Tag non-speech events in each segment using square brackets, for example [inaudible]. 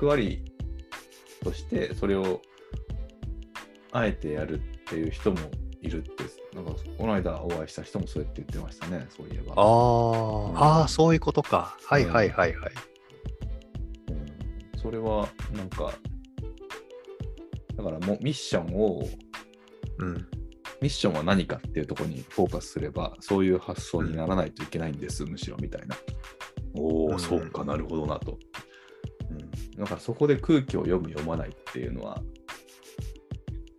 役割としてそれをあえてやるっていう人もいるって、なんかこの間お会いした人もそうやって言ってましたね、そういえば。あー、あー、そういうことか。はいはいはいはい。うんそれはなんか、だからもうミッションを、うん。ミッションは何かっていうところにフォーカスすれば、そういう発想にならないといけないんです、むしろみたいな。おお、うんそうかなるほどなと。うん、だからそこで空気を読む、読まないっていうのは、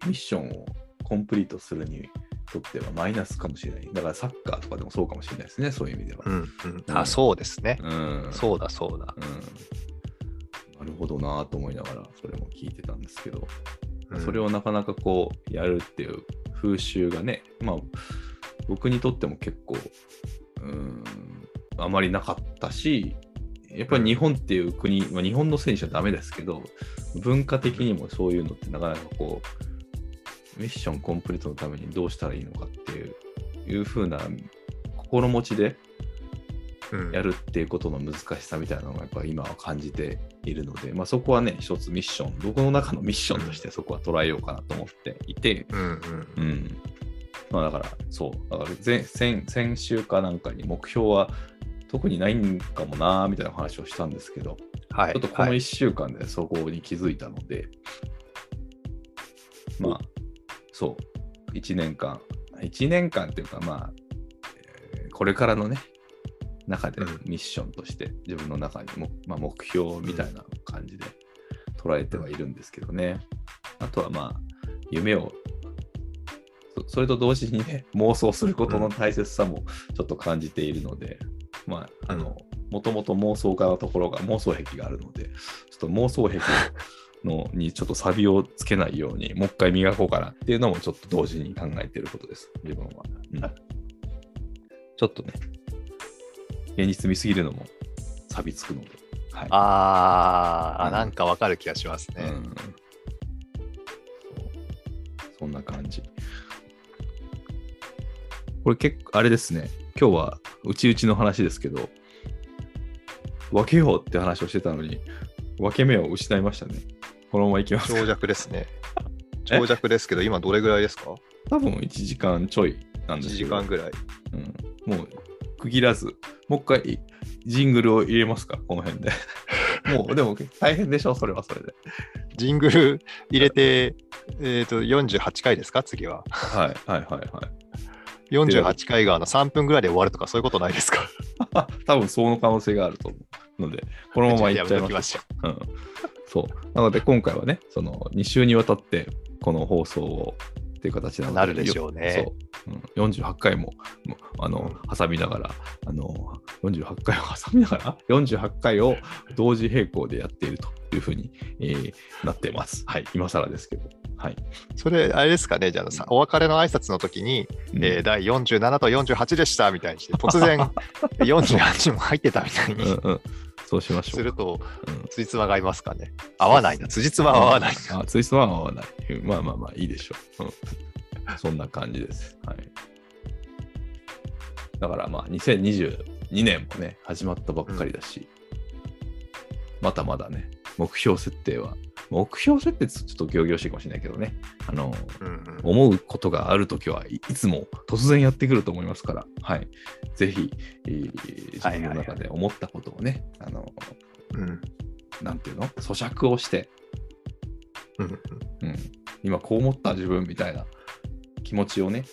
ミッションをコンプリートするにとってはマイナスかもしれない。だからサッカーとかでもそうかもしれないですね、そういう意味ではう。んうん。あ、そうですね。うん。そうだそうだ。うん。なるほどなと思いながら、それも聞いてたんですけど、うんそれをなかなかこう、やるっていう風習がね、まあ、僕にとっても結構、うん、あまりなかったし、やっぱり日本っていう国、まあ、日本の選手はダメですけど、文化的にもそういうのってなかなかこう、ミッションコンプリートのためにどうしたらいいのかっていう、いう風な心持ちでうん。やるっていうことの難しさみたいなのがやっぱ今は感じているので、まあ、そこはね、一つミッション、僕の中のミッションとしてそこは捉えようかなと思っていて、うんうんうん。まあだから、そう、だから前先先週かなんかに目標は特にないんかもなーみたいな話をしたんですけど、はい。ちょっとこの1はい。週間でそこに気づいたので、まあ、そう、1年間、1年間っていうか、まあ、えーこれからのね、中でうん。ミッションとして自分の中にも、まあ、目標みたいな感じで捉えてはいるんですけどね。あとはまあ、夢を、そそれと同時にね、妄想することの大切さもちょっと感じているので、まあ、あの、もともと妄想家のところが妄想癖があるので、ちょっと妄想癖のにちょっとサビをつけないように、もう一回磨こうかなっていうのもちょっと同時に考えていることです、自分は。うんちょっとね、現実見すぎるのも錆びつくので。はい。あーあ、うんなんかわかる気がしますね。うん、そんな感じ。これ結構、あれですね、今日はうちうちの話ですけど、分けようって話をしてたのに、分け目を失いましたね。このままいきます長か。尺ですね。[laughs] 長尺ですけど、今どれぐらいですか？多分1時間ちょいなん ?1 ですけど。時間ぐらい。うん、もう区切らず、もう一回ジングルを入れますか、この辺で。[laughs] もうでも大変でしょ、それはそれで。ジングル入れて、えっ、と、48回ですか？次は。はいはいはいはい。48回があの3分ぐらいで終わるとかそういうことないですか？[laughs] 多分その可能性があると思うので、このままいっちゃいましょょう。うん、そう。なので今回はね、その2週にわたってこの放送をっていう形なので、なるでしょうねそう、うん。48回ももあの、挟みながら、あの、48回を挟みながら、48回を同時並行でやっているというふうに、えーなってます。はい。今更ですけど。はい。それ、あれですかね、じゃあさ、お別れの挨拶の時に、うんえー第47と48でしたみたいにして、突然 [laughs] 48も入ってたみたいにうんうん。そうしましょう。すると、うん辻褄が合いますかね。合わないな、辻褄は合わないな。あ、ツイストは合わない。うんまあまあまあ、いいでしょう。うんそんな感じです。はい。だからまあ、2022年もね、始まったばっかりだし、まだまだね、目標設定は、目標設定ってちょっと行々しいかもしれないけどね、あの、うんうん。思うことがあるときはいいつも突然やってくると思いますから、はい。ぜひ、えー自分の中で思ったことをね、あの、うん。なんていうの？咀嚼をして、うんうん。うん、今こう思った自分みたいな気持ちをね、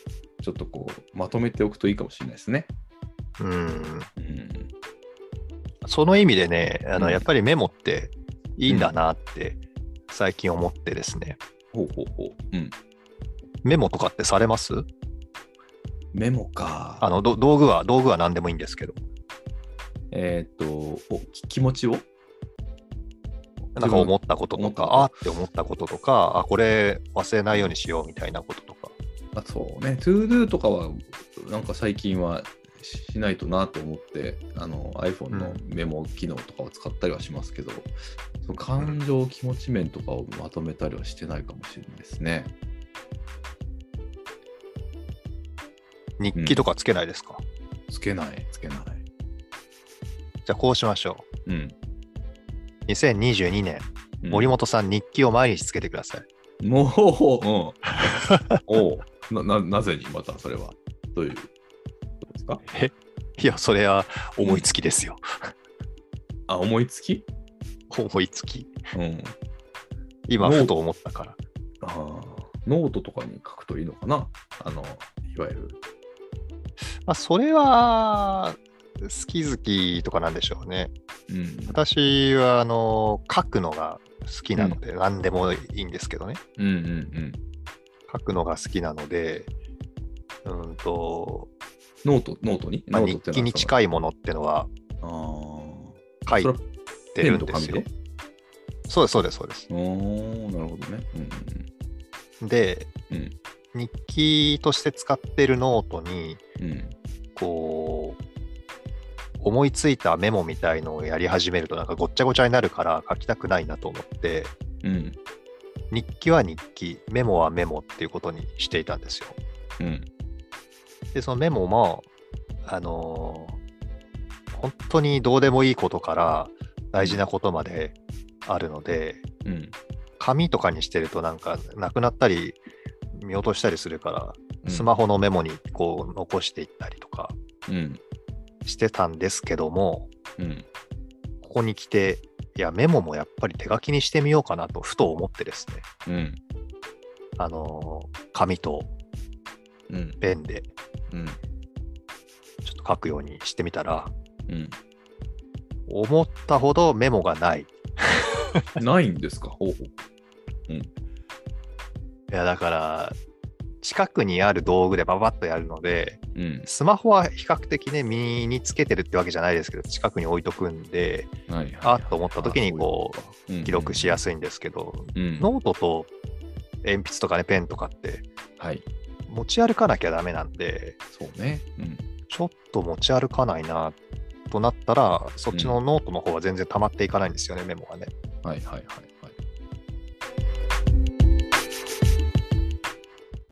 ちょっとこう、まとめておくといいかもしれないですね。うん。うん。その意味でね、あのうん。やっぱりメモっていいんだなって最近思ってですね、ほうほうほう。うん。メモとかってされます？メモか。あのど、道具は、道具は何でもいいんですけど、えーっとお、き気持ちを？なんか思ったこととか、あって思ったこととか、あ、これ忘れないようにしようみたいなこととか。あそうね、トゥードゥとかは、なんか最近はしないとなと思って、あの iPhone のメモ機能とかを使ったりはしますけど、その感情、気持ち面とかをまとめたりはしてないかもしれないですね。日記とかつけないですか、つけない、つけない。じゃあこうしましょうん。う。2022年うん森本さん、日記を毎日つけてください。もう、[laughs] うん。おうな、な、なぜにまたそれは？どういう？ですか？いや、それは思いつきですよ。[laughs] あ、思いつき？思いつき。うん。今、ふと思ったから。あーノートとかに書くといいのかな？あの、いわゆる。まあ、それは、好き好きとかなんでしょうね。うん。私は、あの、書くのが好きなので、何でもいいんですけどね。うんうん書くのが好きなので、うんと、うん。ノート、ノートに、まあ、日記に近い。いものってのは。書いてペるんですよ。そうです、そうです、そうです。おー、なるほどね。うんで、うん日記として使ってるノートに、うん。うん。こう、思いついたメモみたいのをやり始めるとなんかごっちゃごちゃになるから書きたくないなと思って、うん。日記は日記、メモはメモっていうことにしていたんですよ。うん。で、そのメモも、あのー本当にどうでもいいことから大事なことまであるので、うん。紙とかにしてるとなんかなくなったり見落としたりするから、うんスマホのメモにこう残していったりとかうん。してたんですけども、うん。ここに来て、いや、メモもやっぱり手書きにしてみようかなとふと思ってですね、うん。あのー紙とうん。ペンでうん。ちょっと書くようにしてみたら、うん。思ったほどメモがない。[laughs] ないんですか？ほうほう。いや、だから、近くにある道具でババッとやるので、うん。スマホは比較的ね、身につけてるってわけじゃないですけど、近くに置いとくんで、はいはい、あっと思った時にこうう、記録しやすすいんですけど、い。うん。ノートと鉛筆とかね、ペンとかってはい。持ち歩かなきゃダメなんで、そうね。うん。ちょっと持ち歩かないなとなったら、そっちのノートの方は全然溜まっていかないんですよね、メモがね。はいはいはい。